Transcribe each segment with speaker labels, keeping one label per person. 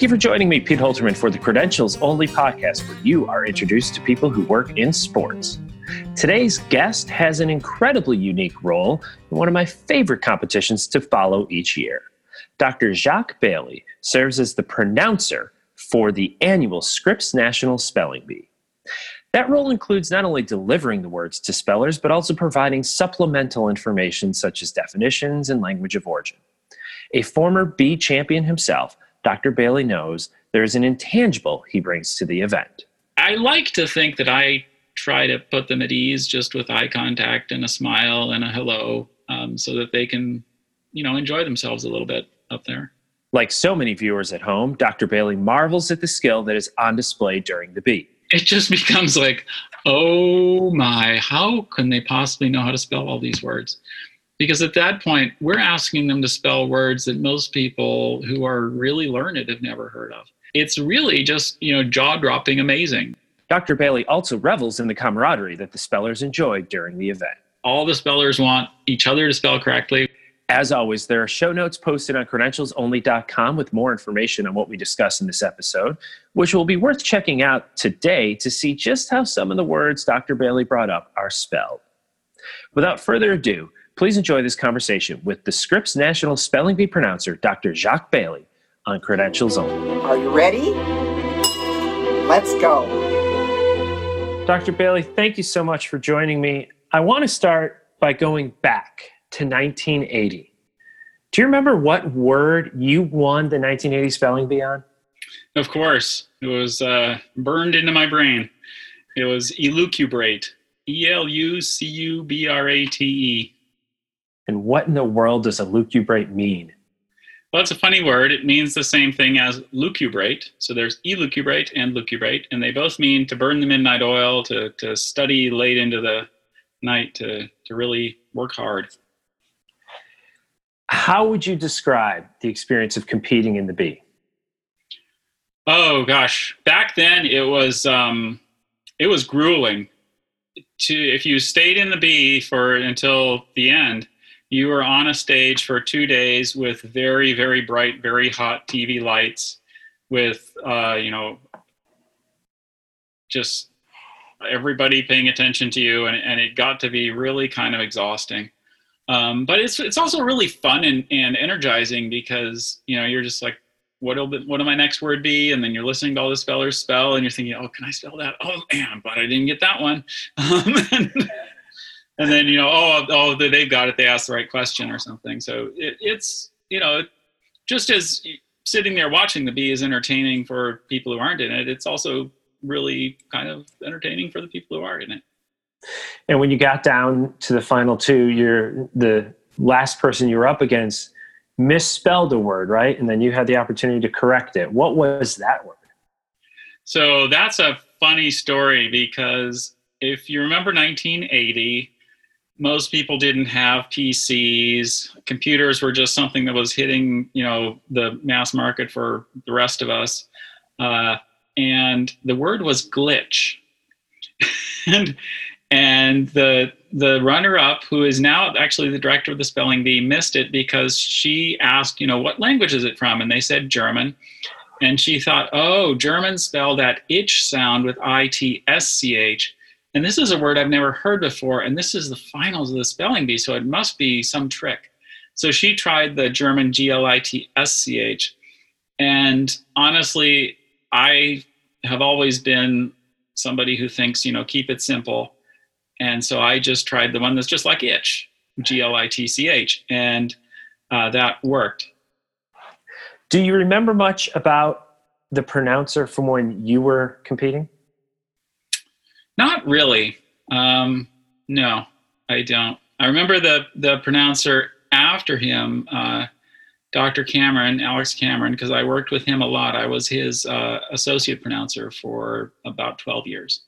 Speaker 1: Thank you for joining me, Pete Holterman, for the Credentials Only podcast, where you are introduced to people who work in sports. Today's guest has an incredibly unique role in one of my favorite competitions to follow each year. Dr. Jacques Bailey serves as the pronouncer for the annual Scripps National Spelling Bee. That role includes not only delivering the words to spellers, but also providing supplemental information such as definitions and language of origin. A former bee champion himself, Dr. Bailey knows there is an intangible he brings to the event.
Speaker 2: I like to think that I try to put them at ease just with eye contact and a smile and a hello um, so that they can, you know, enjoy themselves a little bit up there.
Speaker 1: Like so many viewers at home, Dr. Bailey marvels at the skill that is on display during the bee
Speaker 2: it just becomes like, oh my, how can they possibly know how to spell all these words? Because at that point, we're asking them to spell words that most people who are really learned have never heard of. It's really just, you know, jaw dropping amazing.
Speaker 1: Dr. Bailey also revels in the camaraderie that the spellers enjoy during the event.
Speaker 2: All the spellers want each other to spell correctly.
Speaker 1: As always, there are show notes posted on credentialsonly.com with more information on what we discuss in this episode, which will be worth checking out today to see just how some of the words Dr. Bailey brought up are spelled. Without further ado, please enjoy this conversation with the Scripps National Spelling Bee pronouncer, Dr. Jacques Bailey, on Credentials Only.
Speaker 3: Are you ready? Let's go.
Speaker 1: Dr. Bailey, thank you so much for joining me. I want to start by going back to 1980. Do you remember what word you won the 1980 spelling bee on?
Speaker 2: Of course. It was uh, burned into my brain. It was elucubrate. E L U C U B R A T E.
Speaker 1: And what in the world does elucubrate mean?
Speaker 2: Well, it's a funny word. It means the same thing as lucubrate. So there's elucubrate and lucubrate, and they both mean to burn the midnight oil, to, to study late into the night, to, to really work hard.
Speaker 1: How would you describe the experience of competing in the bee?
Speaker 2: Oh gosh, back then it was um, it was grueling. To if you stayed in the bee for until the end, you were on a stage for two days with very very bright, very hot TV lights, with uh, you know just everybody paying attention to you, and, and it got to be really kind of exhausting. Um, but it's it's also really fun and, and energizing because you know you're just like what'll be, what'll my next word be? And then you're listening to all the spellers spell and you're thinking oh can I spell that? Oh man but I didn't get that one. Um, and, and, then you know oh oh they've got it they asked the right question or something so it, it's you know just as sitting there watching the bee is entertaining for people who aren't in it it's also really kind of entertaining for the people who are in it
Speaker 1: and when you got down to the final two, you're the last person you were up against misspelled a word, right? And then you had the opportunity to correct it. What was that word?
Speaker 2: So that's a funny story because if you remember 1980, most people didn't have PCs. Computers were just something that was hitting, you know, the mass market for the rest of us. Uh, and the word was glitch. and and the the runner up who is now actually the director of the spelling bee missed it because she asked you know what language is it from and they said german and she thought oh german spell that itch sound with i t s c h and this is a word i've never heard before and this is the finals of the spelling bee so it must be some trick so she tried the german g l i t s c h and honestly i have always been somebody who thinks you know keep it simple and so I just tried the one that's just like itch, G L I T C H, and uh, that worked.
Speaker 1: Do you remember much about the pronouncer from when you were competing?
Speaker 2: Not really. Um, no, I don't. I remember the the pronouncer after him, uh, Dr. Cameron, Alex Cameron, because I worked with him a lot. I was his uh, associate pronouncer for about twelve years.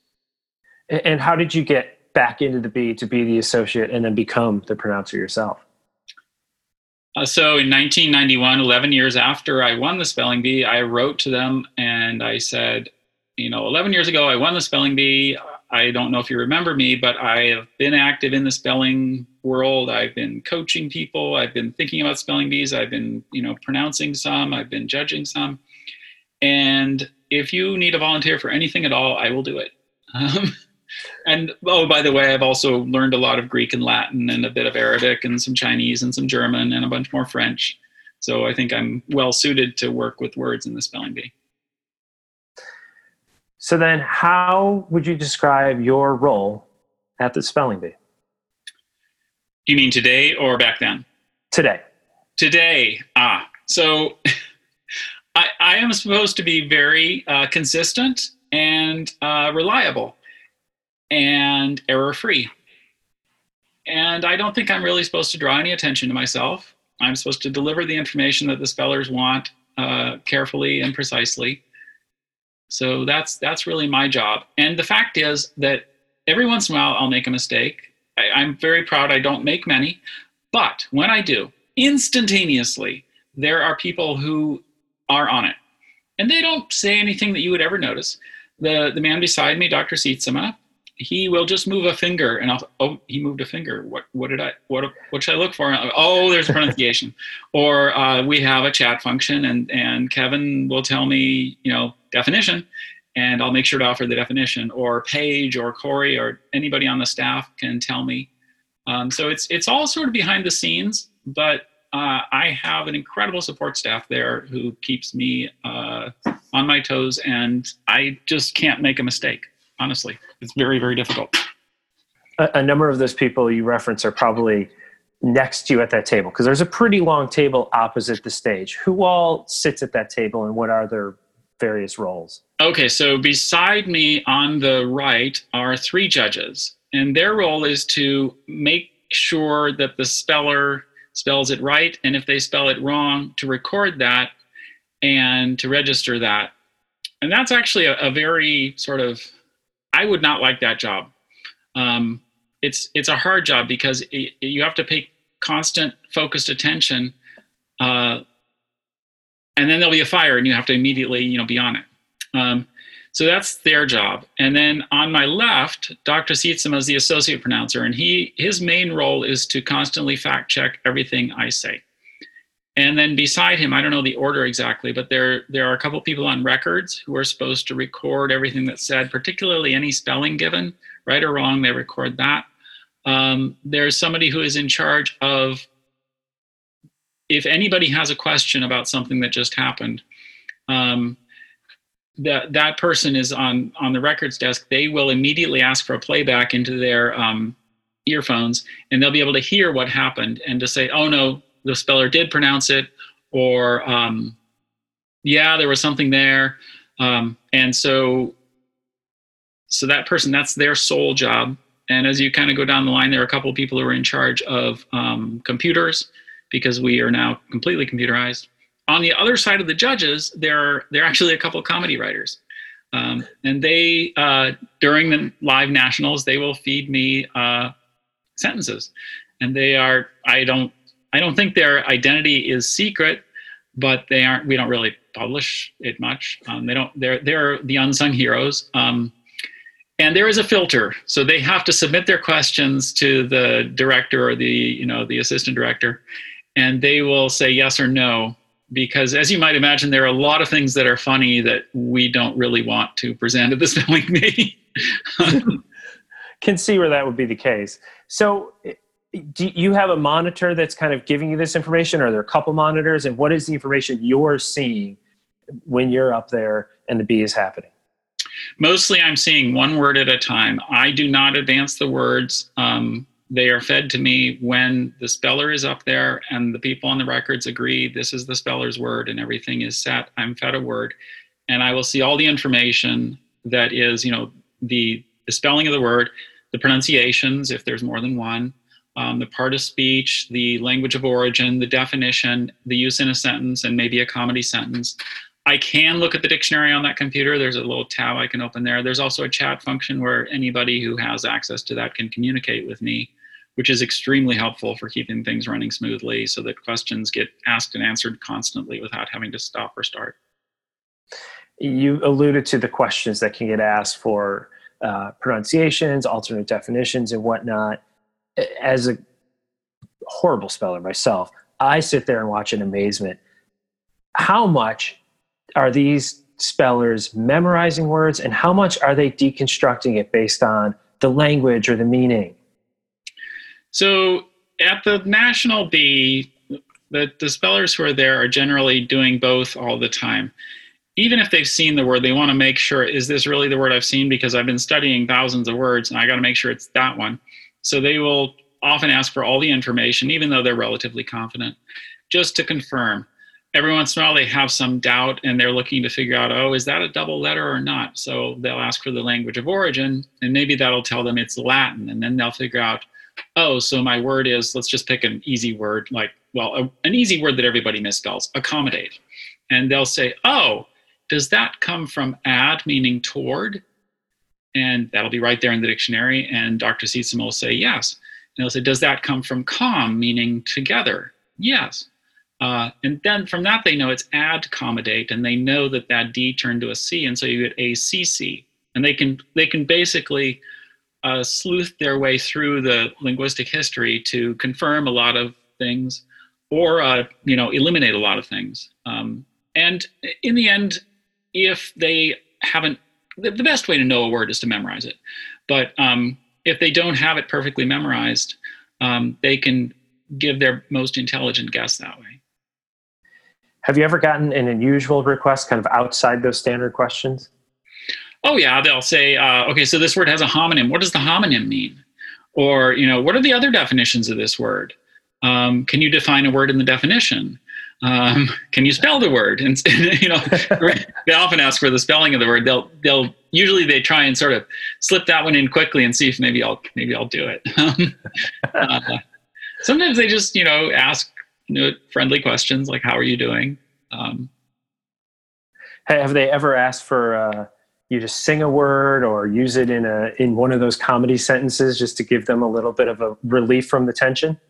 Speaker 1: And how did you get back into the bee to be the associate and then become the pronouncer yourself?
Speaker 2: Uh, so in 1991, 11 years after I won the spelling bee, I wrote to them and I said, you know, 11 years ago, I won the spelling bee. I don't know if you remember me, but I have been active in the spelling world. I've been coaching people. I've been thinking about spelling bees. I've been, you know, pronouncing some. I've been judging some. And if you need a volunteer for anything at all, I will do it. Um, and oh, by the way, I've also learned a lot of Greek and Latin and a bit of Arabic and some Chinese and some German and a bunch more French. So I think I'm well suited to work with words in the spelling bee.
Speaker 1: So then, how would you describe your role at the spelling bee?
Speaker 2: You mean today or back then?
Speaker 1: Today.
Speaker 2: Today. Ah, so I, I am supposed to be very uh, consistent and uh, reliable and error free. And I don't think I'm really supposed to draw any attention to myself. I'm supposed to deliver the information that the spellers want uh, carefully and precisely. So that's that's really my job. And the fact is that every once in a while I'll make a mistake. I, I'm very proud I don't make many, but when I do, instantaneously there are people who are on it, and they don't say anything that you would ever notice. The the man beside me, Dr. Sietsema, he will just move a finger and I'll, oh, he moved a finger. What, what did I, what, what should I look for? Oh, there's pronunciation. or uh, we have a chat function and, and Kevin will tell me, you know, definition and I'll make sure to offer the definition or Paige or Corrie or anybody on the staff can tell me. Um, so it's, it's all sort of behind the scenes, but uh, I have an incredible support staff there who keeps me uh, on my toes and I just can't make a mistake honestly. It's very, very difficult.
Speaker 1: A, a number of those people you reference are probably next to you at that table because there's a pretty long table opposite the stage. Who all sits at that table and what are their various roles?
Speaker 2: Okay, so beside me on the right are three judges, and their role is to make sure that the speller spells it right, and if they spell it wrong, to record that and to register that. And that's actually a, a very sort of I would not like that job. Um, it's it's a hard job because it, you have to pay constant focused attention, uh, and then there'll be a fire, and you have to immediately you know be on it. Um, so that's their job. And then on my left, Dr. Sietsema is the associate pronouncer, and he his main role is to constantly fact check everything I say. And then beside him, I don't know the order exactly, but there there are a couple people on records who are supposed to record everything that's said, particularly any spelling given, right or wrong. They record that. Um, there's somebody who is in charge of if anybody has a question about something that just happened. Um, that that person is on on the records desk. They will immediately ask for a playback into their um, earphones, and they'll be able to hear what happened and to say, "Oh no, the speller did pronounce it, or um, yeah, there was something there. Um, and so, so that person, that's their sole job. And as you kind of go down the line, there are a couple of people who are in charge of um, computers because we are now completely computerized. On the other side of the judges, there are there are actually a couple of comedy writers, um, and they uh, during the live nationals they will feed me uh, sentences, and they are I don't I don't think their identity is secret, but they aren't. We don't really publish it much. Um, they don't. They're they're the unsung heroes. Um, and there is a filter, so they have to submit their questions to the director or the you know the assistant director, and they will say yes or no. Because as you might imagine, there are a lot of things that are funny that we don't really want to present at the spelling bee.
Speaker 1: Can see where that would be the case. So do you have a monitor that's kind of giving you this information? Are there a couple monitors? And what is the information you're seeing when you're up there and the bee is happening?
Speaker 2: Mostly, I'm seeing one word at a time. I do not advance the words. Um, they are fed to me when the speller is up there and the people on the records agree this is the speller's word and everything is set. I'm fed a word, and I will see all the information that is, you know, the the spelling of the word, the pronunciations if there's more than one, um, the part of speech, the language of origin, the definition, the use in a sentence, and maybe a comedy sentence. I can look at the dictionary on that computer. There's a little tab I can open there. There's also a chat function where anybody who has access to that can communicate with me, which is extremely helpful for keeping things running smoothly so that questions get asked and answered constantly without having to stop or start.
Speaker 1: You alluded to the questions that can get asked for uh, pronunciations, alternate definitions, and whatnot as a horrible speller myself, I sit there and watch in amazement. How much are these spellers memorizing words and how much are they deconstructing it based on the language or the meaning?
Speaker 2: So at the National Bee, the, the spellers who are there are generally doing both all the time. Even if they've seen the word, they want to make sure is this really the word I've seen? Because I've been studying thousands of words and I got to make sure it's that one. So they will often ask for all the information, even though they're relatively confident, just to confirm. Every once in a while, they have some doubt and they're looking to figure out, oh, is that a double letter or not? So they'll ask for the language of origin, and maybe that'll tell them it's Latin. And then they'll figure out, oh, so my word is, let's just pick an easy word, like, well, a, an easy word that everybody misspells, accommodate. And they'll say, oh, does that come from add, meaning toward? And that'll be right there in the dictionary. And Dr. Sietsema will say, yes. And they'll say, does that come from com, meaning together? Yes. Uh, and then from that, they know it's add accommodate, and they know that that D turned to a C, and so you get ACC. And they can they can basically uh, sleuth their way through the linguistic history to confirm a lot of things, or uh, you know eliminate a lot of things. Um, and in the end, if they haven't, the, the, best way to know a word is to memorize it. But um, if they don't have it perfectly memorized, um, they can give their most intelligent guess that way.
Speaker 1: Have you ever gotten an unusual request kind of outside those standard questions?
Speaker 2: Oh, yeah. They'll say, uh, okay, so this word has a homonym. What does the homonym mean? Or, you know, what are the other definitions of this word? Um, can you define a word in the definition? Um, can you spell the word? And, you know, they often ask for the spelling of the word. They'll, they'll usually they try and sort of slip that one in quickly and see if maybe I'll, maybe I'll do it. uh, sometimes they just, you know, ask you know, friendly questions like, "How are you doing?" Um,
Speaker 1: Have they ever asked for uh, you to sing a word or use it in a in one of those comedy sentences just to give them a little bit of a relief from the tension?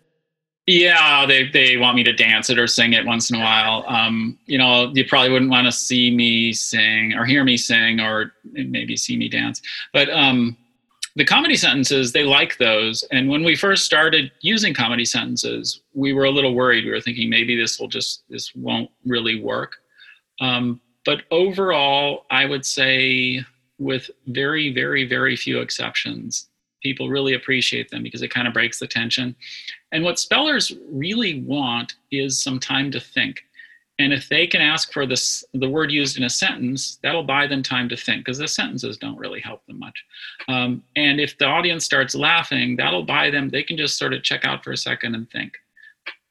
Speaker 2: Yeah, they they want me to dance it or sing it once in a while. Um, you know, you probably wouldn't want to see me sing or hear me sing or maybe see me dance. But um, the comedy sentences, they like those. And when we first started using comedy sentences, we were a little worried. We were thinking maybe this will just this won't really work. Um, but overall, I would say, with very, very, very few exceptions, people really appreciate them because it kind of breaks the tension. And what spellers really want is some time to think. And if they can ask for this, the word used in a sentence, that'll buy them time to think because the sentences don't really help them much. Um, and if the audience starts laughing, that'll buy them, they can just sort of check out for a second and think.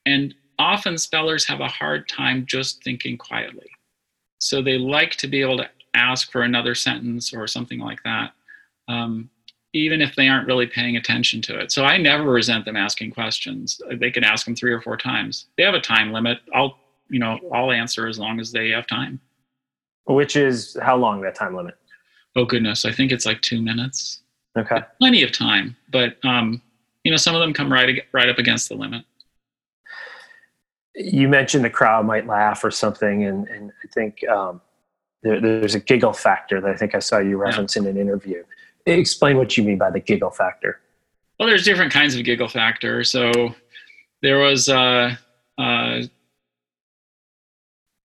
Speaker 2: And often spellers have a hard time just thinking quietly. So they like to be able to ask for another sentence or something like that. Um, even if they aren't really paying attention to it. So I never resent them asking questions. They can ask them three or four times. They have a time limit. I'll, you know, I'll answer as long as they have time.
Speaker 1: Which is how long that time limit?
Speaker 2: Oh goodness, I think it's like two minutes.
Speaker 1: Okay.
Speaker 2: Plenty of time, but um, you know, some of them come right right up against the limit.
Speaker 1: You mentioned the crowd might laugh or something, and and I think um, there, there's a giggle factor that I think I saw you reference yeah. in an interview explain what you mean by the giggle factor.
Speaker 2: Well, there's different kinds of giggle factor. So there was, uh, uh,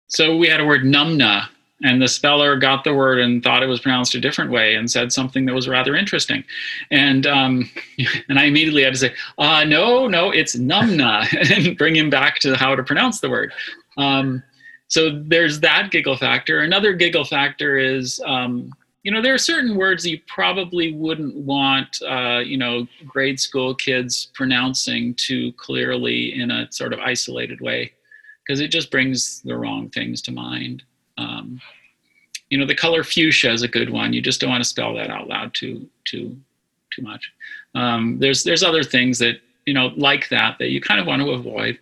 Speaker 2: so we had a word numnah, and the speller got the word and thought it was pronounced a different way and said something that was rather interesting. And um, and I immediately had to say, uh, no, no, it's numnah, and bring him back to how to pronounce the word. Um, so there's that giggle factor. Another giggle factor is um, you know there are certain words you probably wouldn't want uh, you know grade school kids pronouncing too clearly in a sort of isolated way because it just brings the wrong things to mind. Um, you know the color fuchsia is a good one. You just don't want to spell that out loud too too too much. Um, there's there's other things that you know like that that you kind of want to avoid.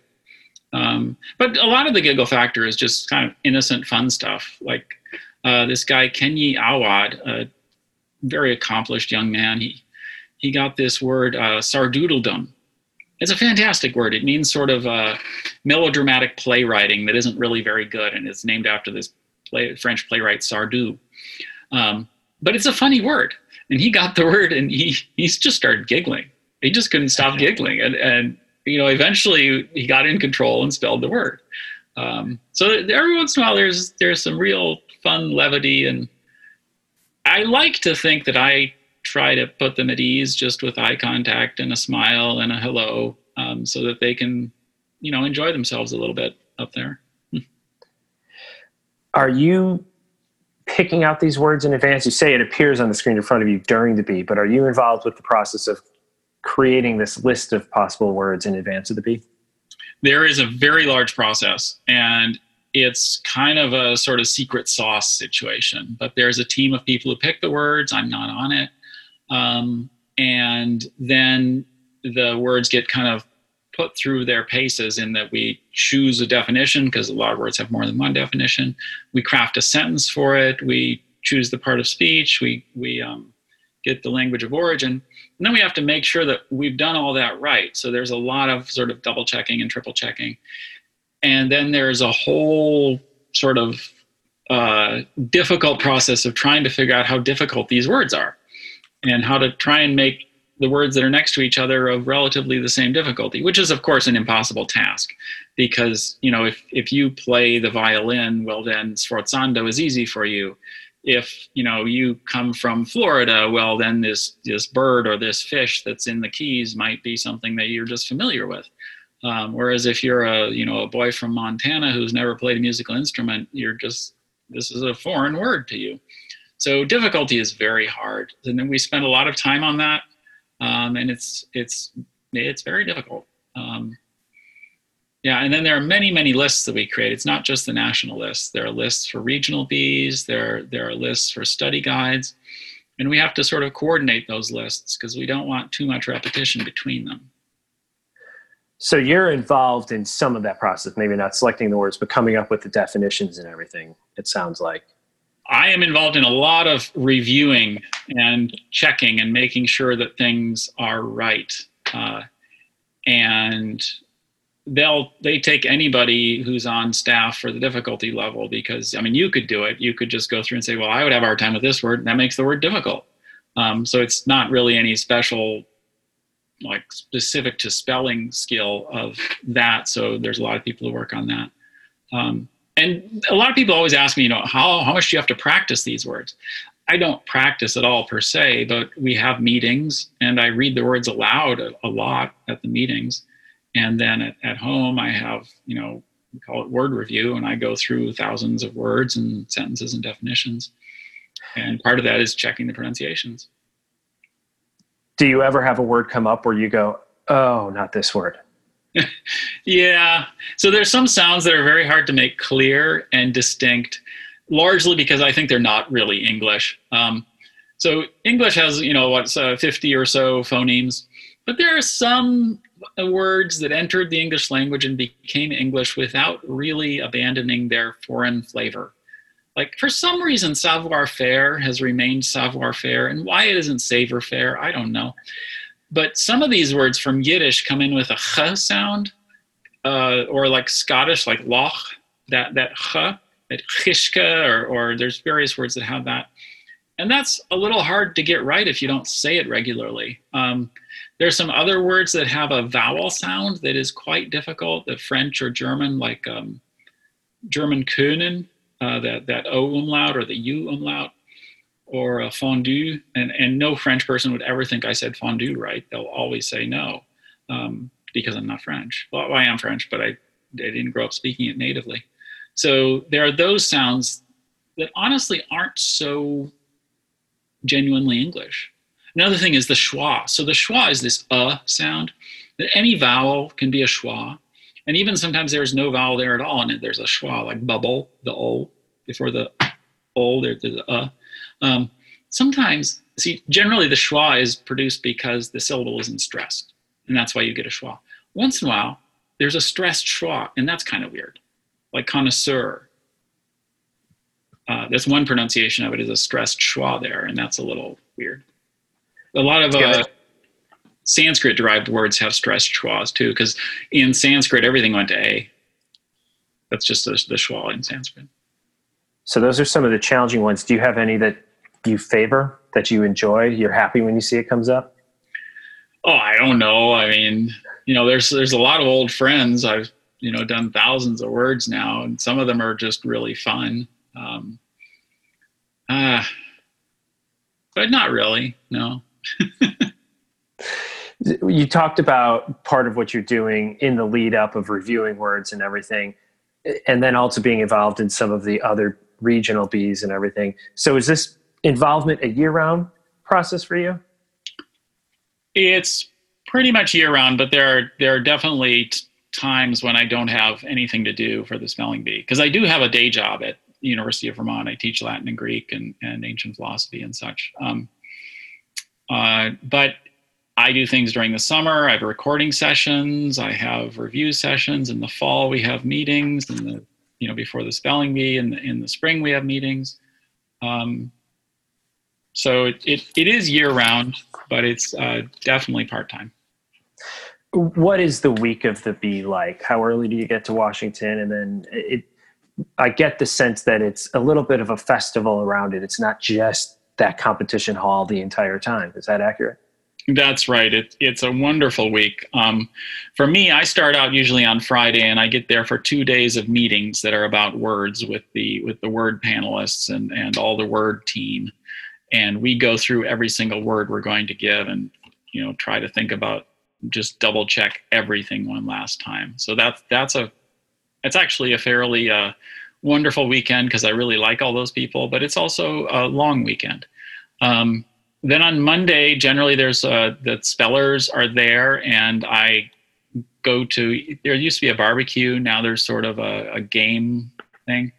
Speaker 2: Um, but a lot of the giggle factor is just kind of innocent fun stuff like uh, this guy Kenyi Awad, a very accomplished young man, he he got this word uh, sardoodledom. It's a fantastic word. It means sort of uh, melodramatic playwriting that isn't really very good, and it's named after this play, French playwright Sardou. Um, but it's a funny word, and he got the word, and he he's just started giggling. He just couldn't stop giggling, and and you know eventually he got in control and spelled the word. Um, so every once in a while, there's there's some real fun levity, and I like to think that I try to put them at ease just with eye contact and a smile and a hello, um, so that they can, you know, enjoy themselves a little bit up there.
Speaker 1: Are you picking out these words in advance? You say it appears on the screen in front of you during the bee, but are you involved with the process of creating this list of possible words in advance of the bee?
Speaker 2: There is a very large process, and it's kind of a sort of secret sauce situation. But there's a team of people who pick the words. I'm not on it. Um, and then the words get kind of put through their paces in that we choose a definition because a lot of words have more than one definition. We craft a sentence for it. We choose the part of speech. We we um, get the language of origin, and then we have to make sure that we've done all that right. So there's a lot of sort of double checking and triple checking, and then there's a whole sort of uh, difficult process of trying to figure out how difficult these words are, and how to try and make the words that are next to each other of relatively the same difficulty, which is of course an impossible task because you know if if you play the violin, well then sforzando is easy for you. If you know you come from Florida, well then this this bird or this fish that's in the keys might be something that you're just familiar with. Um, whereas if you're a you know a boy from Montana who's never played a musical instrument, you're just this is a foreign word to you. So difficulty is very hard, and then we spend a lot of time on that um, and it's it's it's very difficult. Um, yeah, and then there are many many lists that we create. It's not just the national list. There are lists for regional bees. There there are lists for study guides, and we have to sort of coordinate those lists because we don't want too much repetition between them.
Speaker 1: So you're involved in some of that process, maybe not selecting the words, but coming up with the definitions and everything. It sounds like.
Speaker 2: I am involved in a lot of reviewing and checking and making sure that things are right. Uh, and they'll they take anybody who's on staff for the difficulty level because I mean you could do it. You could just go through and say, well, I would have a hard time with this word. and That makes the word difficult. Um, so it's not really any special like specific to spelling skill of that. So there's a lot of people who work on that. Um, and a lot of people always ask me, you know, how, how much do you have to practice these words? I don't practice at all per se, but we have meetings and I read the words aloud a, a lot at the meetings. And then at, at home, I have, you know, we call it word review, and I go through thousands of words and sentences and definitions. And part of that is checking the pronunciations.
Speaker 1: Do you ever have a word come up where you go, oh, not this word?
Speaker 2: yeah. So there's some sounds that are very hard to make clear and distinct, largely because I think they're not really English. Um, so English has, you know, what's uh, 50 or so phonemes, but there are some words that entered the English language and became English without really abandoning their foreign flavor. Like for some reason, savoir faire has remained savoir faire, and why it isn't savoir faire, I don't know. But some of these words from Yiddish come in with a ch sound, uh, or like Scottish, like loch, that that ch, that chishka, or, or there's various words that have that. And that's a little hard to get right if you don't say it regularly. Um, there's some other words that have a vowel sound that is quite difficult. The French or German, like um, German können, uh, that that o umlaut or the u umlaut, or a fondue, and, and no French person would ever think I said fondue right. They'll always say no um, because I'm not French. Well, I am French, but I, I didn't grow up speaking it natively. So there are those sounds that honestly aren't so genuinely English. Another thing is the schwa. So the schwa is this uh sound. That any vowel can be a schwa, and even sometimes there's no vowel there at all, and there's a schwa like bubble, the o before the o. There's the uh. Um, sometimes, see, generally the schwa is produced because the syllable isn't stressed, and that's why you get a schwa. Once in a while, there's a stressed schwa, and that's kind of weird, like connoisseur. Uh, there's one pronunciation of it is a stressed schwa there, and that's a little weird. A lot of uh, Sanskrit derived words have stressed schwas too, because in Sanskrit everything went to a. That's just the, the schwa in Sanskrit.
Speaker 1: So those are some of the challenging ones. Do you have any that you favor that you enjoy? You're happy when you see it comes up?
Speaker 2: Oh, I don't know. I mean, you know, there's there's a lot of old friends. I've you know done thousands of words now, and some of them are just really fun. Um, uh, but not really, no.
Speaker 1: you talked about part of what you're doing in the lead up of reviewing words and everything, and then also being involved in some of the other regional bees and everything. So is this involvement a year round process for you?
Speaker 2: It's pretty much year round, but there are there are definitely t- times when I don't have anything to do for the spelling bee because I do have a day job at University of Vermont. I teach Latin and Greek and, and ancient philosophy and such. Um, uh, but I do things during the summer. I have recording sessions. I have review sessions. In the fall, we have meetings. In the you know before the spelling bee, and in, in the spring we have meetings. Um, so it, it, it is year round, but it's uh, definitely part time.
Speaker 1: What is the week of the bee like? How early do you get to Washington? And then it, I get the sense that it's a little bit of a festival around it. It's not just that competition hall the entire time. Is that accurate?
Speaker 2: That's right. It, it's a wonderful week. Um, for me, I start out usually on Friday, and I get there for two days of meetings that are about words with the with the word panelists and and all the word team, and we go through every single word we're going to give, and you know try to think about just double check everything one last time. So that's that's a it's actually a fairly uh, wonderful weekend because I really like all those people, but it's also a long weekend. Um, then on Monday, generally there's uh, the spellers are there, and I go to. There used to be a barbecue. Now there's sort of a, a game thing,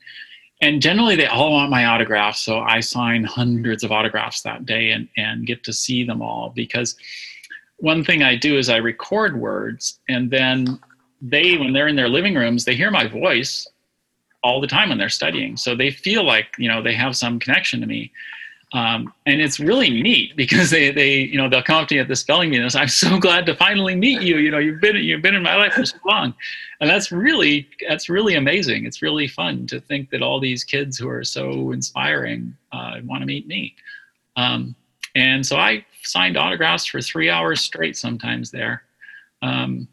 Speaker 2: and generally they all want my autographs. So I sign hundreds of autographs that day and and get to see them all because one thing I do is I record words, and then they, when they're in their living rooms, they hear my voice all the time when they're studying. So they feel like you know they have some connection to me. Um, and it's really neat because they, they, you know, they'll come up to me at the spelling bee and say, "I'm so glad to finally meet you. You know, you've been, you've been in my life for so long," and that's really, that's really amazing. It's really fun to think that all these kids who are so inspiring uh, want to meet me. Um, and so I signed autographs for three hours straight sometimes there. Um,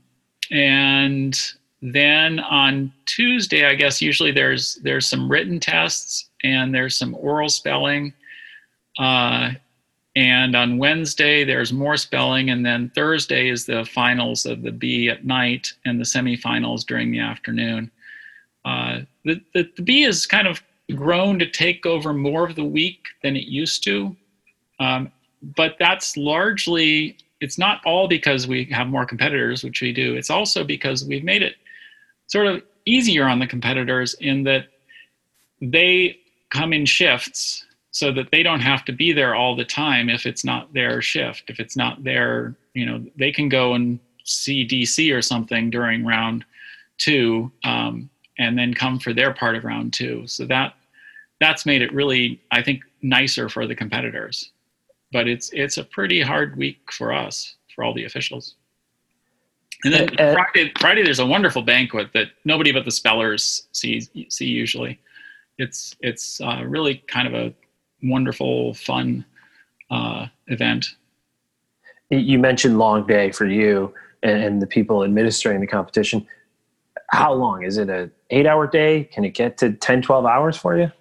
Speaker 2: and then on Tuesday, I guess usually there's there's some written tests and there's some oral spelling uh, and on Wednesday, there's more spelling. And then Thursday is the finals of the bee at night and the semifinals during the afternoon. Uh, the, the, the bee has kind of grown to take over more of the week than it used to. Um, but that's largely, it's not all because we have more competitors, which we do. It's also because we've made it sort of easier on the competitors in that they come in shifts so that they don't have to be there all the time if it's not their shift if it's not their you know they can go and see dc or something during round two um, and then come for their part of round two. So that that's made it really i think nicer for the competitors. But it's it's a pretty hard week for us for all the officials. And then uh, uh Friday, Friday, there's a wonderful banquet that nobody but the spellers see see usually. It's it's uh, really kind of a wonderful, fun uh, event.
Speaker 1: You mentioned long day for you and, and the people administering the competition. How long is it? A eight hour day? Can it get to 10, 12 hours for you?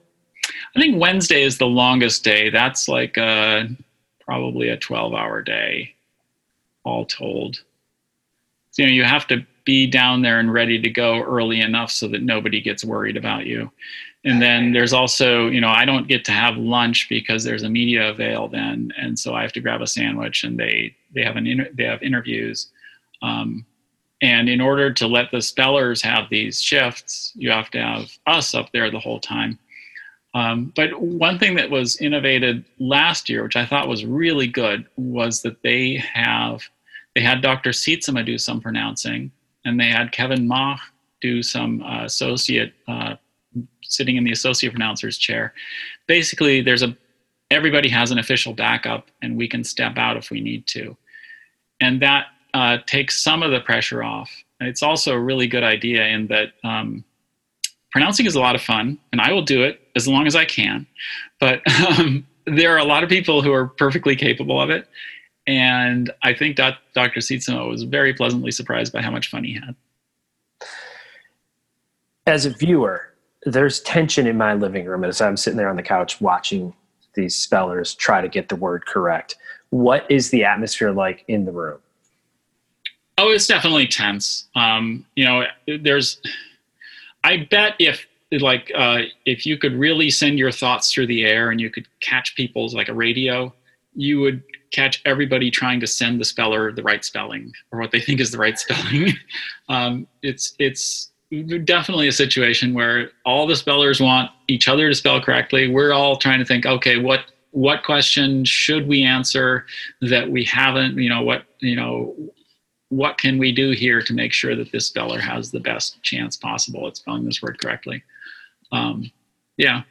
Speaker 2: I think Wednesday is the longest day. That's like a, probably a 12 hour day, all told. So, you know, you have to be down there and ready to go early enough so that nobody gets worried about you and then there's also you know i don't get to have lunch because there's a media avail then. And so i have to grab a sandwich and they they have an inter- they have interviews. Um, and in order to let the spellers have these shifts you have to have us up there the whole time. Um, but one thing that was innovated last year which i thought was really good was that they have they had dr Sietsema do some pronouncing and they had kevin mach do some uh, associate uh, sitting in the associate pronouncer's chair. Basically, there's a everybody has an official backup, and we can step out if we need to, and that uh, takes some of the pressure off. it's also a really good idea in that um, pronouncing is a lot of fun, and I will do it as long as I can. But um, there are a lot of people who are perfectly capable of it, and I think Dr. Sietsema was very pleasantly surprised by how much fun he had
Speaker 1: as a viewer, there's tension in my living room as I'm sitting there on the couch watching these spellers try to get the word correct. What is the atmosphere like in the room?
Speaker 2: Oh, it's definitely tense. Um, you know, there's. I bet if like uh, if you could really send your thoughts through the air and you could catch people's like a radio, you would catch everybody trying to send the speller the right spelling or what they think is the right spelling. um, it's it's definitely a situation where all the spellers want each other to spell correctly. We're all trying to think, okay, what what question should we answer that we haven't? You know, what you know, what can we do here to make sure that this speller has the best chance possible at spelling this word correctly? Um, yeah.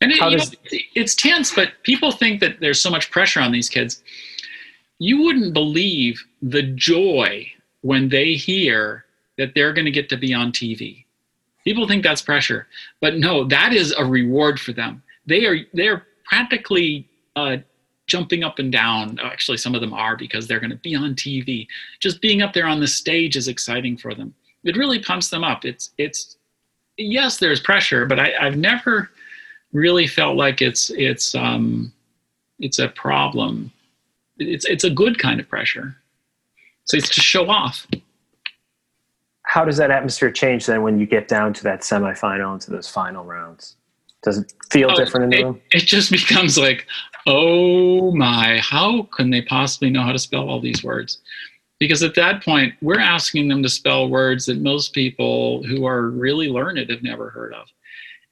Speaker 2: And it, does, know, it's tense, but people think that there's so much pressure on these kids. You wouldn't believe the joy when they hear that they're going to get to be on TV. People think that's pressure, but no, that is a reward for them. They are they're practically uh, jumping up and down. Actually, some of them are because they're going to be on TV. Just being up there on the stage is exciting for them. It really pumps them up. It's it's yes, there's pressure, but I, I've never really felt like it's it's um, it's a problem. It's it's a good kind of pressure. So it's to show off.
Speaker 1: How does that atmosphere change then when you get down to that semifinal and to those final rounds? Does it feel oh, different in the
Speaker 2: it,
Speaker 1: room?
Speaker 2: It just becomes like, oh my, how can they possibly know how to spell all these words? Because at that point, we're asking them to spell words that most people who are really learned have never heard of.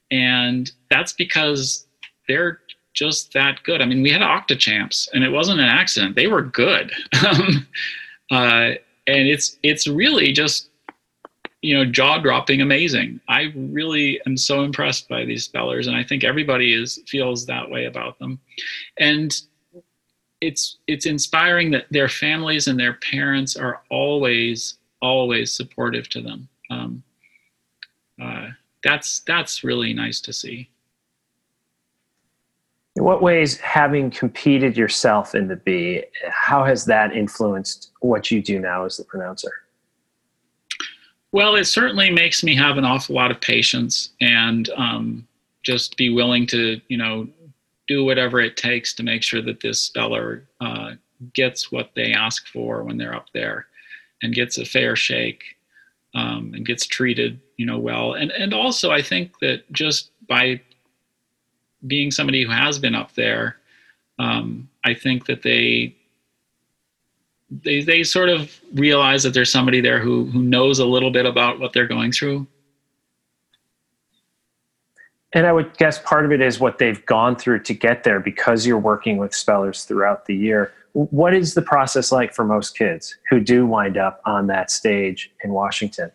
Speaker 2: And that's because they're just that good. I mean, we had octa champs, and it wasn't an accident. They were good. Um, Uh, and it's it's really just you know jaw dropping amazing. I really am so impressed by these spellers and i think everybody is feels that way about them. And it's it's inspiring that their families and their parents are always always supportive to them. Um, uh, that's that's really nice to see
Speaker 1: in what ways, having competed yourself in the bee, how has that influenced what you do now as the pronouncer?
Speaker 2: Well, it certainly makes me have an awful lot of patience and um, just be willing to, you know, do whatever it takes to make sure that this speller uh, gets what they ask for when they're up there and gets a fair shake um, and gets treated, you know, well. And and also, I think that just by being somebody who has been up there, um, I think that they they they sort of realize that there's somebody there who who knows a little bit about what they're going through.
Speaker 1: And I would guess part of it is what they've gone through to get there because you're working with spellers throughout the year. What is the process like for most kids who do wind up on that stage in Washington?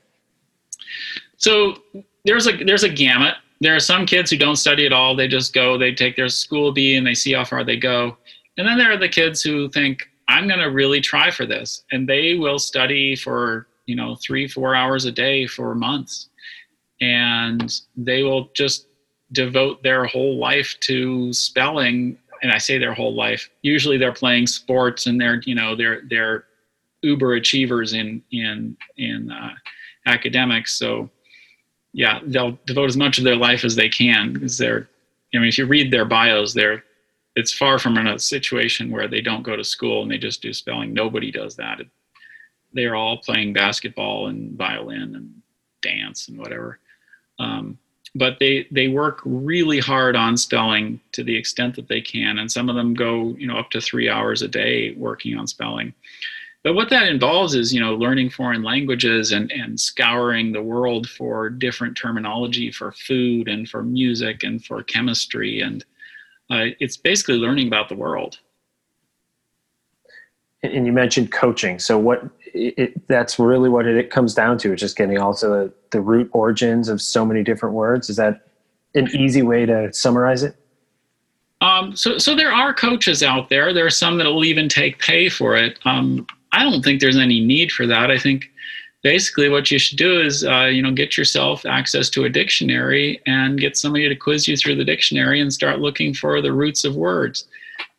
Speaker 2: So there's a there's a gamut there are some kids who don't study at all. They just go, they take their school bee and they see how far they go. And then there are the kids who think, I'm going to really try for this. And they will study for, you know, three, four hours a day for months. And they will just devote their whole life to spelling. And I say their whole life. Usually they're playing sports and they're, you know, they're, they're uber achievers in, in, in uh, academics. So yeah, they'll devote as much of their life as they can because they're, I mean, if you read their bios, they're, it's far from a situation where they don't go to school and they just do spelling. Nobody does that. It, they're all playing basketball and violin and dance and whatever. Um, but they they work really hard on spelling to the extent that they can, and some of them go you know up to three hours a day working on spelling. But what that involves is, you know, learning foreign languages and, and scouring the world for different terminology for food and for music and for chemistry. And uh, it's basically learning about the world.
Speaker 1: And you mentioned coaching. So what it, that's really what it comes down to. It's just getting also the, the root origins of so many different words. Is that an easy way to summarize it?
Speaker 2: Um, so, so there are coaches out there. There are some that will even take pay for it. Um, I don't think there's any need for that. I think basically what you should do is uh, you know get yourself access to a dictionary and get somebody to quiz you through the dictionary and start looking for the roots of words.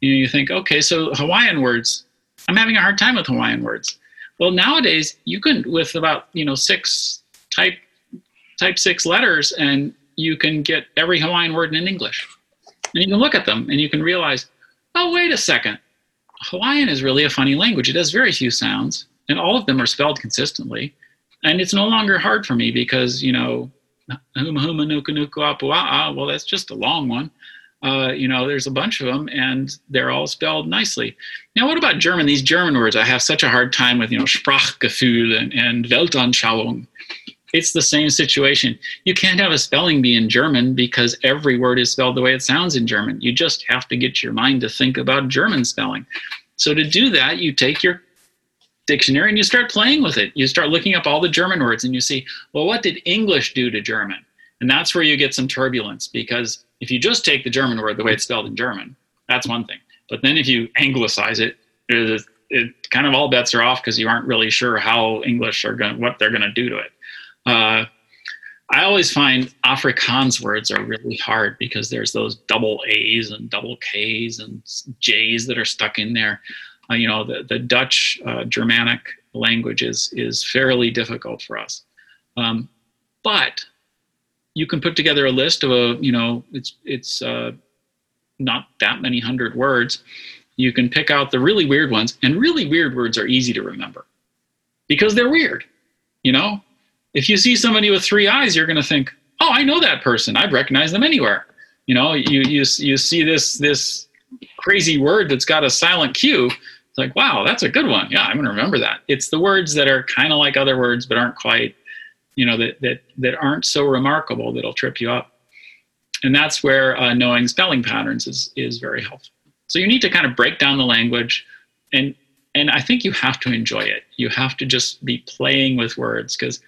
Speaker 2: You know, you think, okay, so Hawaiian words. I'm having a hard time with Hawaiian words. Well, nowadays you can with about you know six type type six letters and you can get every Hawaiian word in English. And you can look at them and you can realize, oh, wait a second. Hawaiian is really a funny language. It has very few sounds, and all of them are spelled consistently. And it's no longer hard for me because, you know, humuhumunukunukuapua'a, well, that's just a long one. Uh, you know, there's a bunch of them and they're all spelled nicely. Now, what about German? These German words, I have such a hard time with, you know, Sprachgefühl and, and Weltanschauung it's the same situation. You can't have a spelling bee in German because every word is spelled the way it sounds in German. You just have to get your mind to think about German spelling. So to do that, you take your dictionary and you start playing with it. You start looking up all the German words and you see, well, what did English do to German? And that's where you get some turbulence because if you just take the German word the way it's spelled in German, that's one thing. But then if you anglicize it, it kind of all bets are off because you aren't really sure how English are going, what they're going to do to it. Uh, I always find Afrikaans words are really hard because there's those double A's and double K's and J's that are stuck in there. Uh, you know, the, the Dutch uh, Germanic language is, is fairly difficult for us. Um, but you can put together a list of a, you know, it's, it's uh, not that many hundred words. You can pick out the really weird ones, and really weird words are easy to remember because they're weird. You know, if you see somebody with three eyes, you're going to think, "Oh, I know that person. I'd recognize them anywhere." You know, you you you see this this crazy word that's got a silent Q. It's like, wow, that's a good one. Yeah, I'm going to remember that. It's the words that are kind of like other words, but aren't quite, you know, that that that aren't so remarkable that'll trip you up. And that's where uh, knowing spelling patterns is is very helpful. So you need to kind of break down the language, and and I think you have to enjoy it. You have to just be playing with words because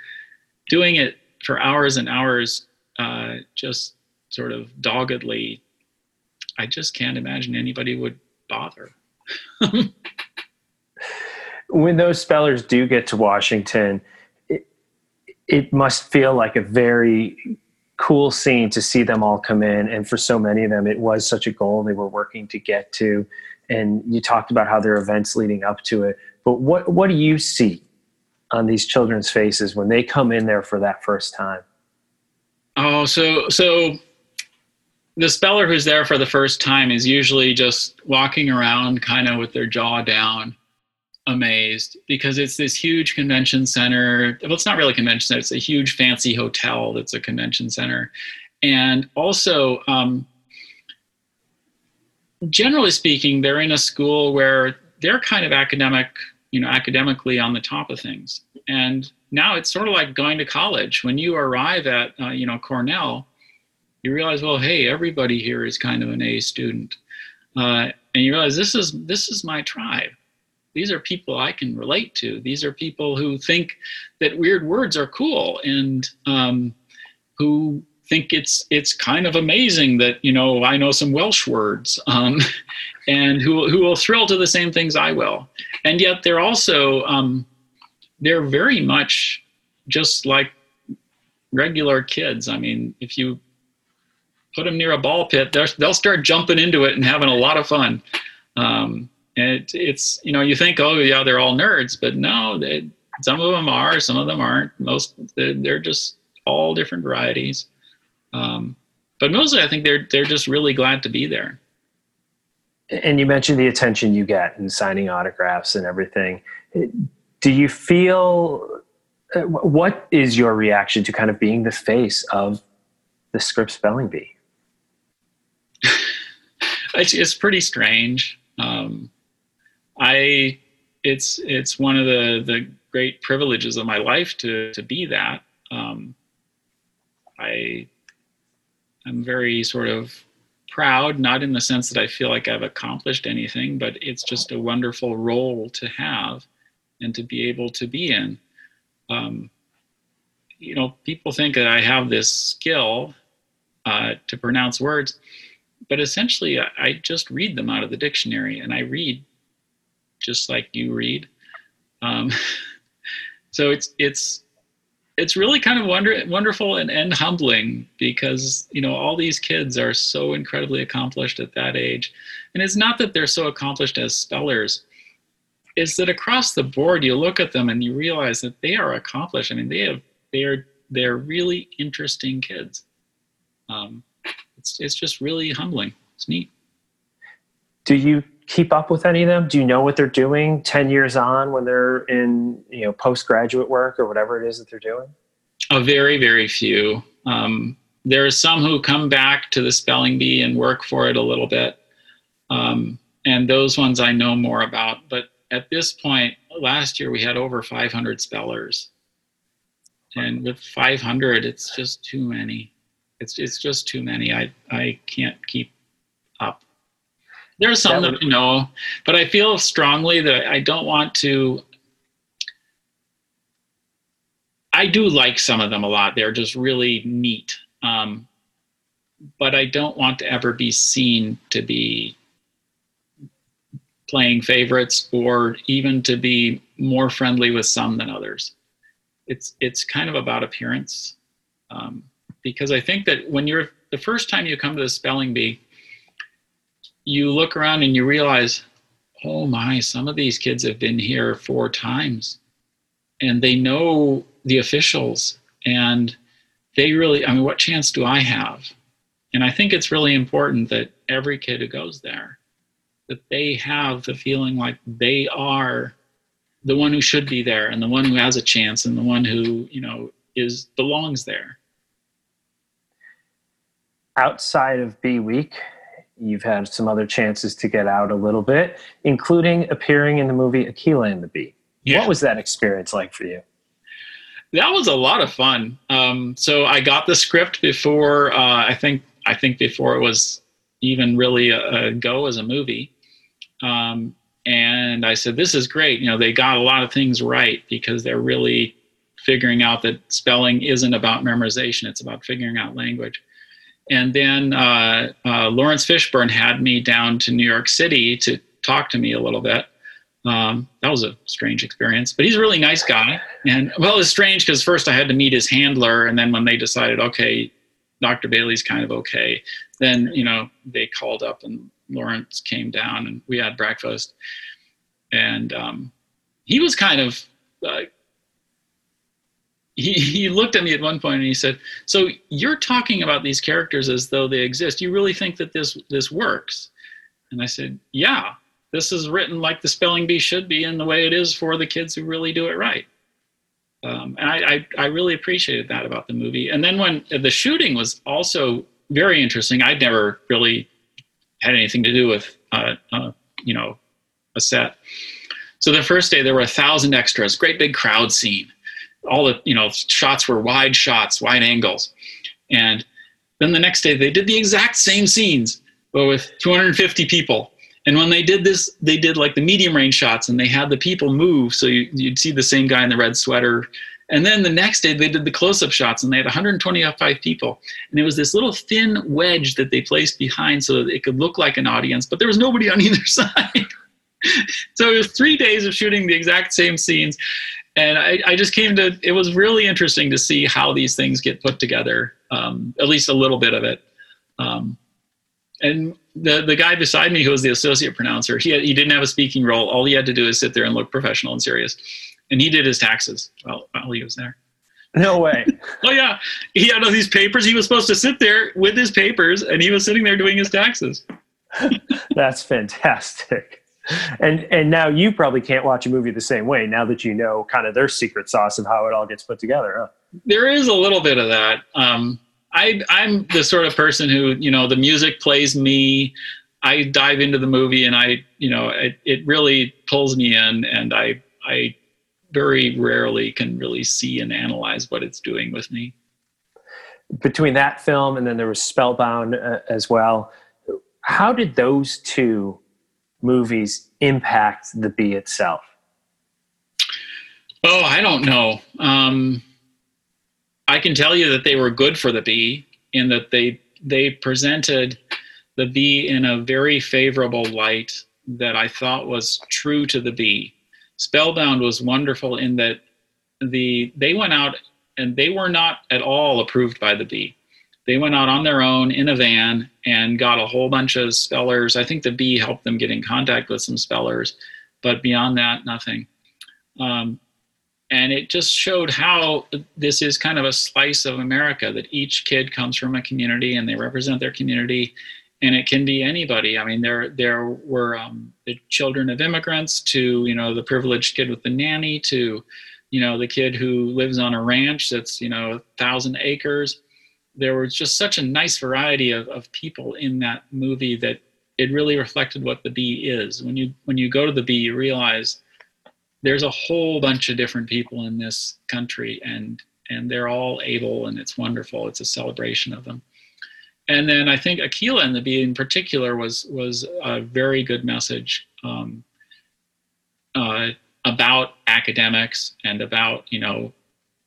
Speaker 2: doing it for hours and hours, uh, just sort of doggedly, I just can't imagine anybody would bother.
Speaker 1: when those spellers do get to Washington, it, it must feel like a very cool scene to see them all come in. And for so many of them, it was such a goal they were working to get to. And you talked about how there are events leading up to it. But what, what do you see on these children's faces when they come in there for that first time?
Speaker 2: Oh, so so the speller who's there for the first time is usually just walking around kind of with their jaw down amazed because it's this huge convention center well it's not really a convention center it's a huge fancy hotel that's a convention center and also um, generally speaking they're in a school where they're kind of academic you know, academically on the top of things. And now it's sort of like going to college. When you arrive at, uh, you know, Cornell, you realize, well, hey, everybody here is kind of an A student, uh, and you realize this is this is my tribe. These are people I can relate to. These are people who think that weird words are cool and um, who think it's it's kind of amazing that you know I know some Welsh words, um, and who who will thrill to the same things I will, and yet they're also um, they're very much just like regular kids. I mean, if you put them near a ball pit, they'll start jumping into it and having a lot of fun. Um, and it, it's you know you think oh yeah they're all nerds, but no, they, some of them are, some of them aren't. Most they're, just all different varieties. Um, but mostly, I think they're they're just really glad to be there.
Speaker 1: And you mentioned the attention you get in signing autographs and everything. Do you feel uh, what is your reaction to kind of being the face of the Scripps Spelling Bee?
Speaker 2: it's, it's pretty strange. Um, I it's it's one of the the great privileges of my life to to be that. Um, I I'm very sort of proud, not in the sense that I feel like I've accomplished anything, but it's just a wonderful role to have and to be able to be in. Um, you know, people think that I have this skill uh, to pronounce words, but essentially I, I just read them out of the dictionary and I read just like you read. Um, so it's it's it's really kind of wonder, wonderful and, and humbling because you know all these kids are so incredibly accomplished at that age and it's not that they're so accomplished as spellers it's that across the board you look at them and you realize that they are accomplished i mean they have they are they're really interesting kids. Um, it's it's just really humbling. It's neat.
Speaker 1: Do you keep up with any of them? Do you know what they're doing ten years on when they're in you know postgraduate work or whatever it is that they're doing?
Speaker 2: A very very few. Um, there are some who come back to the spelling bee and work for it a little bit, um, and those ones I know more about. But at this point, last year we had over 500 spellers, and with 500, it's just too many. It's it's just too many. I I can't keep. There are some that, that I know, but I feel strongly that I don't want to. I do like some of them a lot. They're just really neat. Um, but I don't want to ever be seen to be playing favorites or even to be more friendly with some than others. It's it's kind of about appearance, um, because I think that when you're the first time you come to the spelling bee, you look around and you realize, oh my, some of these kids have been here four times, and they know the officials, and they really, I mean, what chance do I have? And I think it's really important that every kid who goes there, that they have the feeling like they are the one who should be there and the one who has a chance and the one who, you know, is belongs there.
Speaker 1: Outside of Bee Week, you've had some other chances to get out a little bit, including appearing in the movie Akeelah and the Bee. Yeah. What was that experience like for you?
Speaker 2: That was a lot of fun. Um, so I got the script before uh, I think I think before it was even really a, a go as a movie. Um, and I said, "This is great. You know, they got a lot of things right because they're really figuring out that spelling isn't about memorization; it's about figuring out language." And then uh, uh, Laurence Fishburne had me down to New York City to talk to me a little bit. Um, that was a strange experience, but he's a really nice guy. And well, it's strange because first I had to meet his handler, and then when they decided, okay, Dr. Bailey's kind of okay, then you know they called up and Laurence came down and we had breakfast, and um, he was kind of. Uh, he, he looked at me at one point and he said, "So you're talking about these characters as though they exist. You really think that this this works?" And I said, "Yeah, this is written like the spelling bee should be and the way it is for the kids who really do it right. Um, and I, I, I, really appreciated that about the movie. And then when the shooting was also very interesting, I'd never really had anything to do with, uh, uh, you know, a set. So the first day there were a thousand extras, great big crowd scene. All the, you know, shots were wide shots, wide angles. And then the next day they did the exact same scenes, but with 250 people and when they did this, they did like the medium range shots and they had the people move. So you, would see the same guy in the red sweater. And then the next day, they did the close up shots and they had 125 people. And it was this little thin wedge that they placed behind so that it could look like an audience, but there was nobody on either side. so it was three days of shooting the exact same scenes. And I, I just came to, it was really interesting to see how these things get put together, um, at least a little bit of it. Um, and the the guy beside me who was the associate pronouncer he had, he didn't have a speaking role. All he had to do is sit there and look professional and serious. And he did his taxes while, while he was there.
Speaker 1: No way.
Speaker 2: Oh yeah. He had all these papers. He was supposed to sit there with his papers and he was sitting there doing his taxes.
Speaker 1: That's fantastic and and now you probably can't watch a movie the same way now that you know kind of their secret sauce of how it all gets put together huh?
Speaker 2: there is a little bit of that um, I I'm the sort of person who you know the music plays me. I dive into the movie and I you know it, it really pulls me in and I I very rarely can really see and analyze what it's doing with me.
Speaker 1: Between that film and then there was Spellbound uh, as well. How did those two movies impact the bee itself?
Speaker 2: Oh, I don't know. Um, I can tell you that they were good for the bee in that they they presented the bee in a very favorable light that I thought was true to the bee. Spellbound was wonderful in that the they went out and they were not at all approved by the bee. They went out on their own in a van and got a whole bunch of spellers. I think the bee helped them get in contact with some spellers, but beyond that, nothing. Um, and it just showed how this is kind of a slice of America that each kid comes from a community and they represent their community, and it can be anybody. I mean, there there were um, the children of immigrants to you know the privileged kid with the nanny to you know the kid who lives on a ranch that's you know a thousand acres. There was just such a nice variety of, of people in that movie that it really reflected what the bee is. When you when you go to the bee, you realize there's a whole bunch of different people in this country and and they're all able and it's wonderful it's a celebration of them and then i think Akeelah and the bee in particular was was a very good message um, uh, about academics and about you know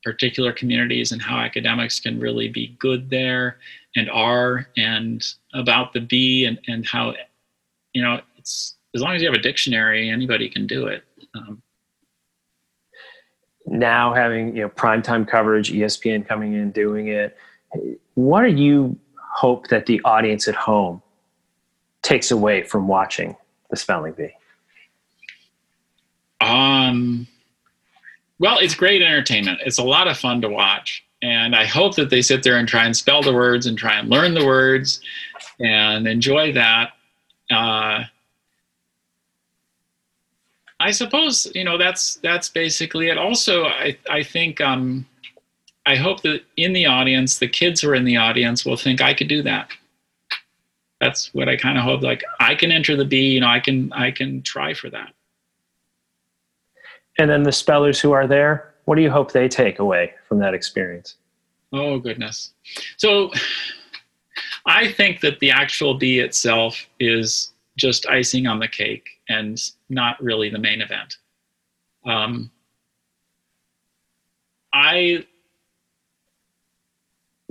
Speaker 2: particular communities and how academics can really be good there and are and about the bee and, and how you know it's as long as you have a dictionary anybody can do it um,
Speaker 1: now having you know primetime coverage, ESPN coming in doing it. What do you hope that the audience at home takes away from watching the spelling bee?
Speaker 2: Um, well, it's great entertainment. It's a lot of fun to watch, and I hope that they sit there and try and spell the words and try and learn the words and enjoy that. Uh, I suppose you know that's that's basically it. Also, I I think um, I hope that in the audience, the kids who are in the audience will think I could do that. That's what I kind of hope. Like I can enter the bee. You know, I can I can try for that.
Speaker 1: And then the spellers who are there, what do you hope they take away from that experience?
Speaker 2: Oh goodness. So I think that the actual bee itself is just icing on the cake and not really the main event. Um, I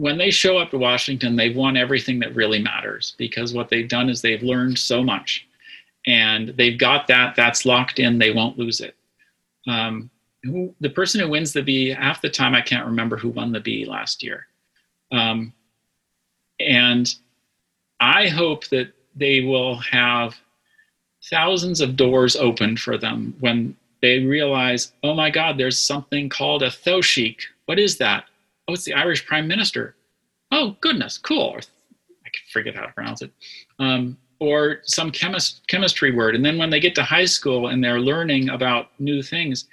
Speaker 2: when they show up to Washington, they've won everything that really matters because what they've done is they've learned so much, and they've got that. That's locked in. They won't lose it. Um, who, the person who wins the bee, half the time I can't remember who won the bee last year, um, and I hope that they will have thousands of doors opened for them when they realize, oh my God, there's something called a Taoiseach. What is that? Oh, it's the Irish Prime Minister. Oh, goodness, cool. I forget how to pronounce it. Um, or some chemist, chemistry word. And then when they get to high school and they're learning about new things,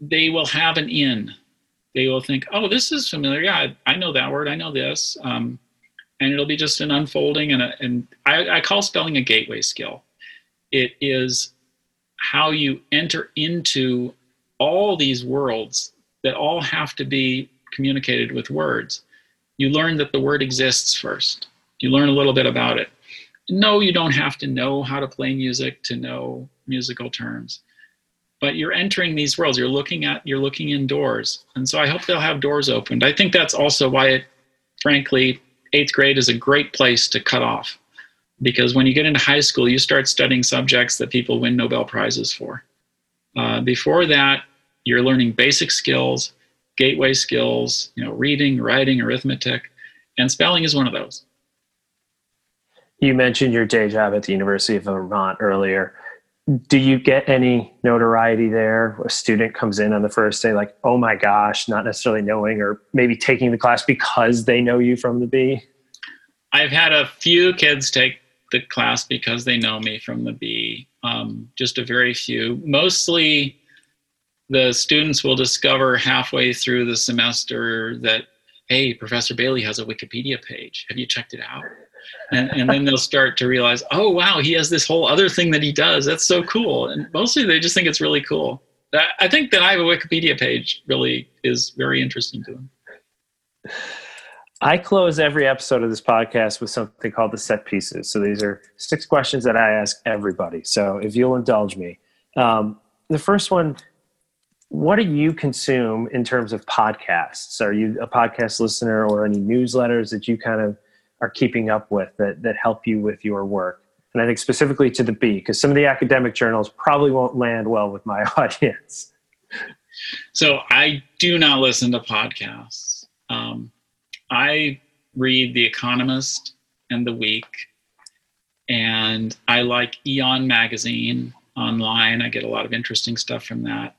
Speaker 2: they will have an in. They will think, oh, this is familiar. Yeah, I, I know that word. I know this. Um, and it'll be just an unfolding and, a, and I, I call spelling a gateway skill it is how you enter into all these worlds that all have to be communicated with words you learn that the word exists first you learn a little bit about it no you don't have to know how to play music to know musical terms but you're entering these worlds you're looking at you're looking indoors and so i hope they'll have doors opened i think that's also why it frankly eighth grade is a great place to cut off because when you get into high school, you start studying subjects that people win Nobel Prizes for. Uh, before that, you're learning basic skills, gateway skills, you know, reading, writing, arithmetic, and spelling is one of those.
Speaker 1: You mentioned your day job at the University of Vermont earlier do you get any notoriety there? A student comes in on the first day, like, oh my gosh, not necessarily knowing, or maybe taking the class because they know you from the bee?
Speaker 2: I've had a few kids take the class because they know me from the bee, um, just a very few. Mostly the students will discover halfway through the semester that, hey, Professor Bailey has a Wikipedia page. Have you checked it out? And, and then they'll start to realize, oh wow, he has this whole other thing that he does. That's so cool. And mostly they just think it's really cool. I think that I have a Wikipedia page really is very interesting to them.
Speaker 1: I close every episode of this podcast with something called the set pieces. So these are six questions that I ask everybody. So if you'll indulge me, um, the first one: What do you consume in terms of podcasts? Are you a podcast listener or any newsletters that you kind of are keeping up with that, that help you with your work. And I think specifically to the bee, because some of the academic journals probably won't land well with my audience.
Speaker 2: So I do not listen to podcasts. Um, I read The Economist and The Week, and I like Aeon magazine online. I get a lot of interesting stuff from that.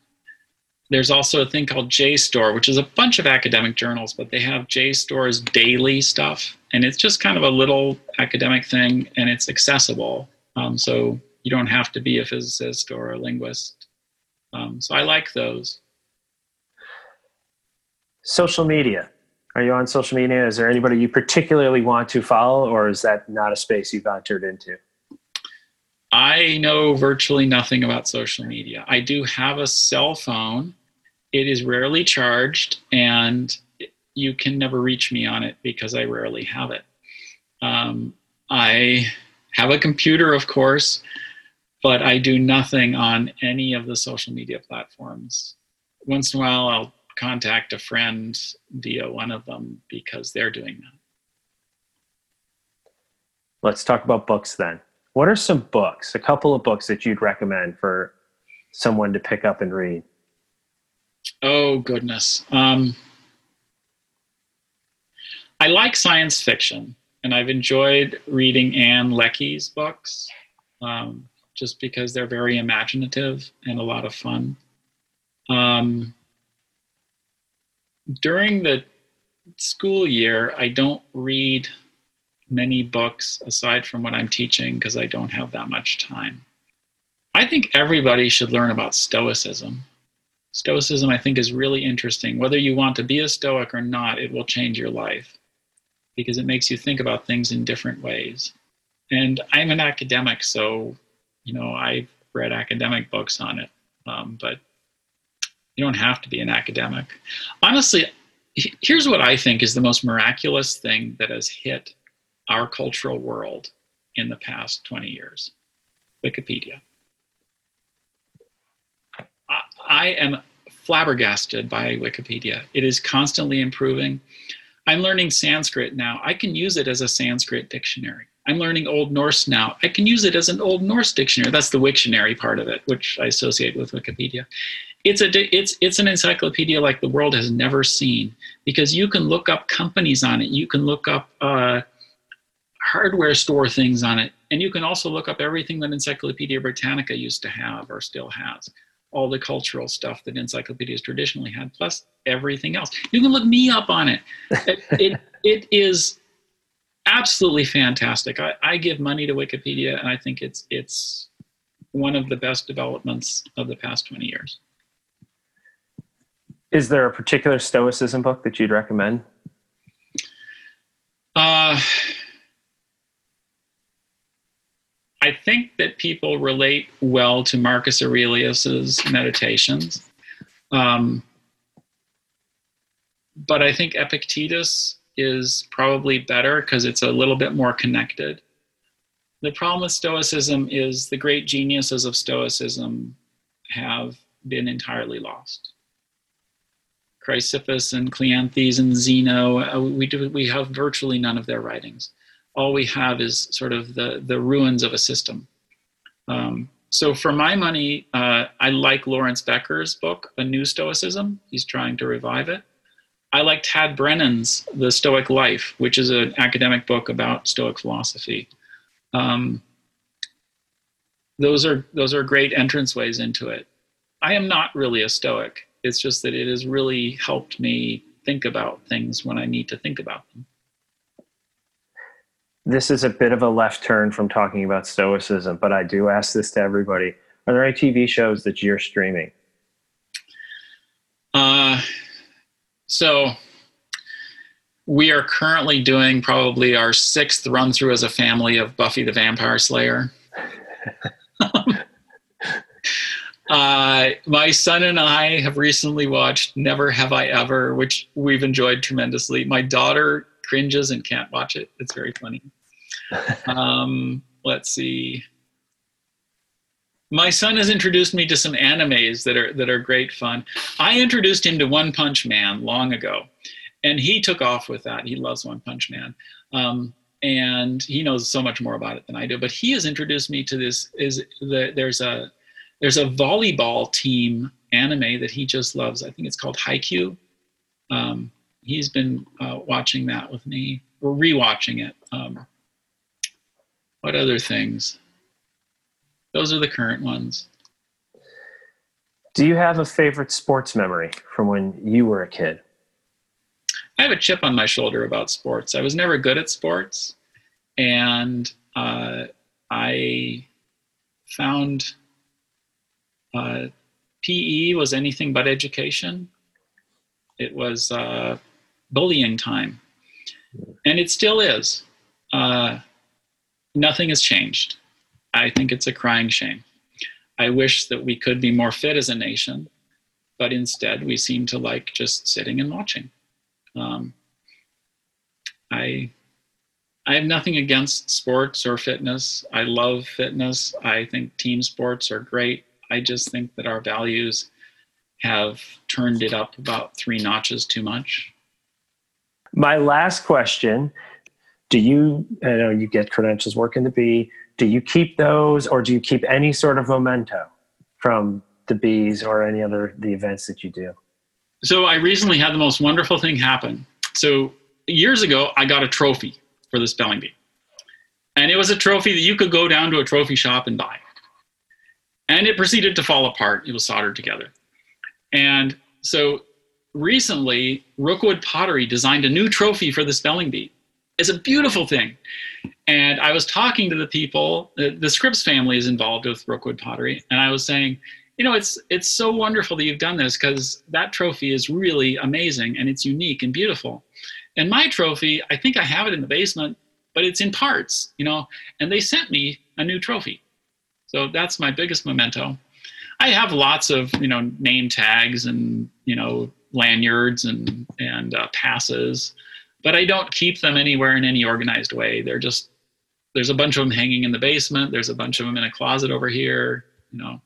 Speaker 2: There's also a thing called JSTOR, which is a bunch of academic journals, but they have JSTOR's daily stuff, and it's just kind of a little academic thing, and it's accessible. Um, so you don't have to be a physicist or a linguist. Um, so I like those.
Speaker 1: Social media. Are you on social media? Is there anybody you particularly want to follow, or is that not a space you've entered into?
Speaker 2: I know virtually nothing about social media. I do have a cell phone. It is rarely charged, and you can never reach me on it because I rarely have it. Um, I have a computer, of course, but I do nothing on any of the social media platforms. Once in a while, I'll contact a friend via one of them because they're doing that.
Speaker 1: Let's talk about books then. What are some books, a couple of books that you'd recommend for someone to pick up and read?
Speaker 2: Oh, goodness. Um, I like science fiction, and I've enjoyed reading Ann Leckie's books um, just because they're very imaginative and a lot of fun. Um, during the school year, I don't read many books aside from what I'm teaching because I don't have that much time. I think everybody should learn about Stoicism. Stoicism, I think, is really interesting. Whether you want to be a Stoic or not, it will change your life because it makes you think about things in different ways. And I'm an academic, so, you know, I've read academic books on it, um, but you don't have to be an academic. Honestly, here's what I think is the most miraculous thing that has hit our cultural world in the past 20 years Wikipedia. I, I am flabbergasted by Wikipedia. It is constantly improving. I'm learning Sanskrit now. I can use it as a Sanskrit dictionary. I'm learning Old Norse now. I can use it as an Old Norse dictionary. That's the Wiktionary part of it, which I associate with Wikipedia. It's a it's it's an encyclopedia like the world has never seen because you can look up companies on it. You can look up uh, hardware store things on it. And you can also look up everything that Encyclopedia Britannica used to have or still has. All the cultural stuff that encyclopedias traditionally had, plus everything else. You can look me up on it. it, it, it is absolutely fantastic. I, I give money to Wikipedia, and I think it's it's one of the best developments of the past 20 years.
Speaker 1: Is there a particular Stoicism book that you'd recommend?
Speaker 2: Uh, I think that people relate well to Marcus Aurelius's meditations. Um, but I think Epictetus is probably better because it's a little bit more connected. The problem with Stoicism is the great geniuses of Stoicism have been entirely lost. Chrysippus and Cleanthes and Zeno, uh, we, do, we have virtually none of their writings all we have is sort of the, the ruins of a system. Um, so for my money, uh, I like Lawrence Becker's book, A New Stoicism. He's trying to revive it. I like Tad Brennan's The Stoic Life, which is an academic book about Stoic philosophy. Um, those are those are great entranceways into it. I am not really a Stoic. It's just that it has really helped me think about things when I need to think about them
Speaker 1: this is a bit of a left turn from talking about stoicism, but I do ask this to everybody. Are there any TV shows that you're streaming?
Speaker 2: Uh, so we are currently doing probably our sixth run through as a family of Buffy the Vampire Slayer. uh, my son and I have recently watched Never Have I Ever, which we've enjoyed tremendously. My daughter cringes and can't watch it. It's very funny. um, let's see. My son has introduced me to some animes that are that are great fun. I introduced him to One Punch Man long ago, and he took off with that. He loves One Punch Man, um, and he knows so much more about it than I do. But he has introduced me to this. Is the, there's a there's a volleyball team anime that he just loves. I think it's called Haikyuu. Um, he's been uh, watching that with me. We're rewatching it. Um, what other things? Those are the current ones.
Speaker 1: Do you have a favorite sports memory from when you were a kid?
Speaker 2: I have a chip on my shoulder about sports. I was never good at sports, and uh, I found uh, PE was anything but education. It was uh, bullying time, and it still is. Uh, nothing has changed. I think it's a crying shame. I wish that we could be more fit as a nation, but instead we seem to like just sitting and watching. Um, I I have nothing against sports or fitness. I love fitness. I think team sports are great. I just think that our values have turned it up about three notches too much.
Speaker 1: My last question do you, I know you get credentials working the bee, do you keep those or do you keep any sort of memento from the bees or any other the events that you do?
Speaker 2: So I recently had the most wonderful thing happen. So years ago, I got a trophy for the spelling bee. And it was a trophy that you could go down to a trophy shop and buy. And it proceeded to fall apart. It was soldered together. And so recently, Rookwood Pottery designed a new trophy for the spelling bee. It's a beautiful thing. And I was talking to the people, the, the Scripps family is involved with Rookwood Pottery, and I was saying, you know, it's it's so wonderful that you've done this because that trophy is really amazing and it's unique and beautiful. And my trophy, I think I have it in the basement, but it's in parts, you know, and they sent me a new trophy. So that's my biggest memento. I have lots of, you know, name tags and, you know, lanyards and and uh, passes but I don't keep them anywhere in any organized way. They're just there's a bunch of them hanging in the basement. There's a bunch of them in a closet over here. You know.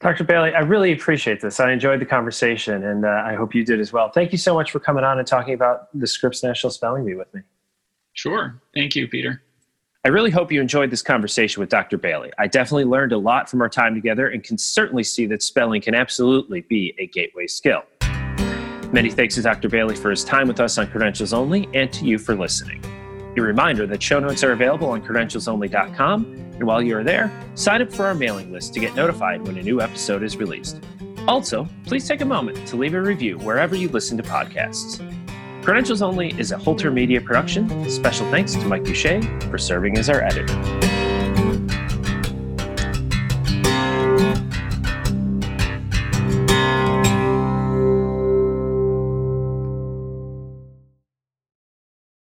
Speaker 1: Dr. Bailey, I really appreciate this. I enjoyed the conversation, and uh, I hope you did as well. Thank you so much for coming on and talking about the Scripps National Spelling Bee with me.
Speaker 2: Sure. Thank you, Peter.
Speaker 1: I really hope you enjoyed this conversation with Dr. Bailey. I definitely learned a lot from our time together and can certainly see that spelling can absolutely be a gateway skill. Many thanks to Dr. Bailey for his time with us on Credentials Only and to you for listening. A reminder that show notes are available on credentialsonly.com, and while you are there, sign up for our mailing list to get notified when a new episode is released. Also, please take a moment to leave a review wherever you listen to podcasts. Credentials Only is a Holter Media production. Special thanks to Mike Boucher for serving as our editor.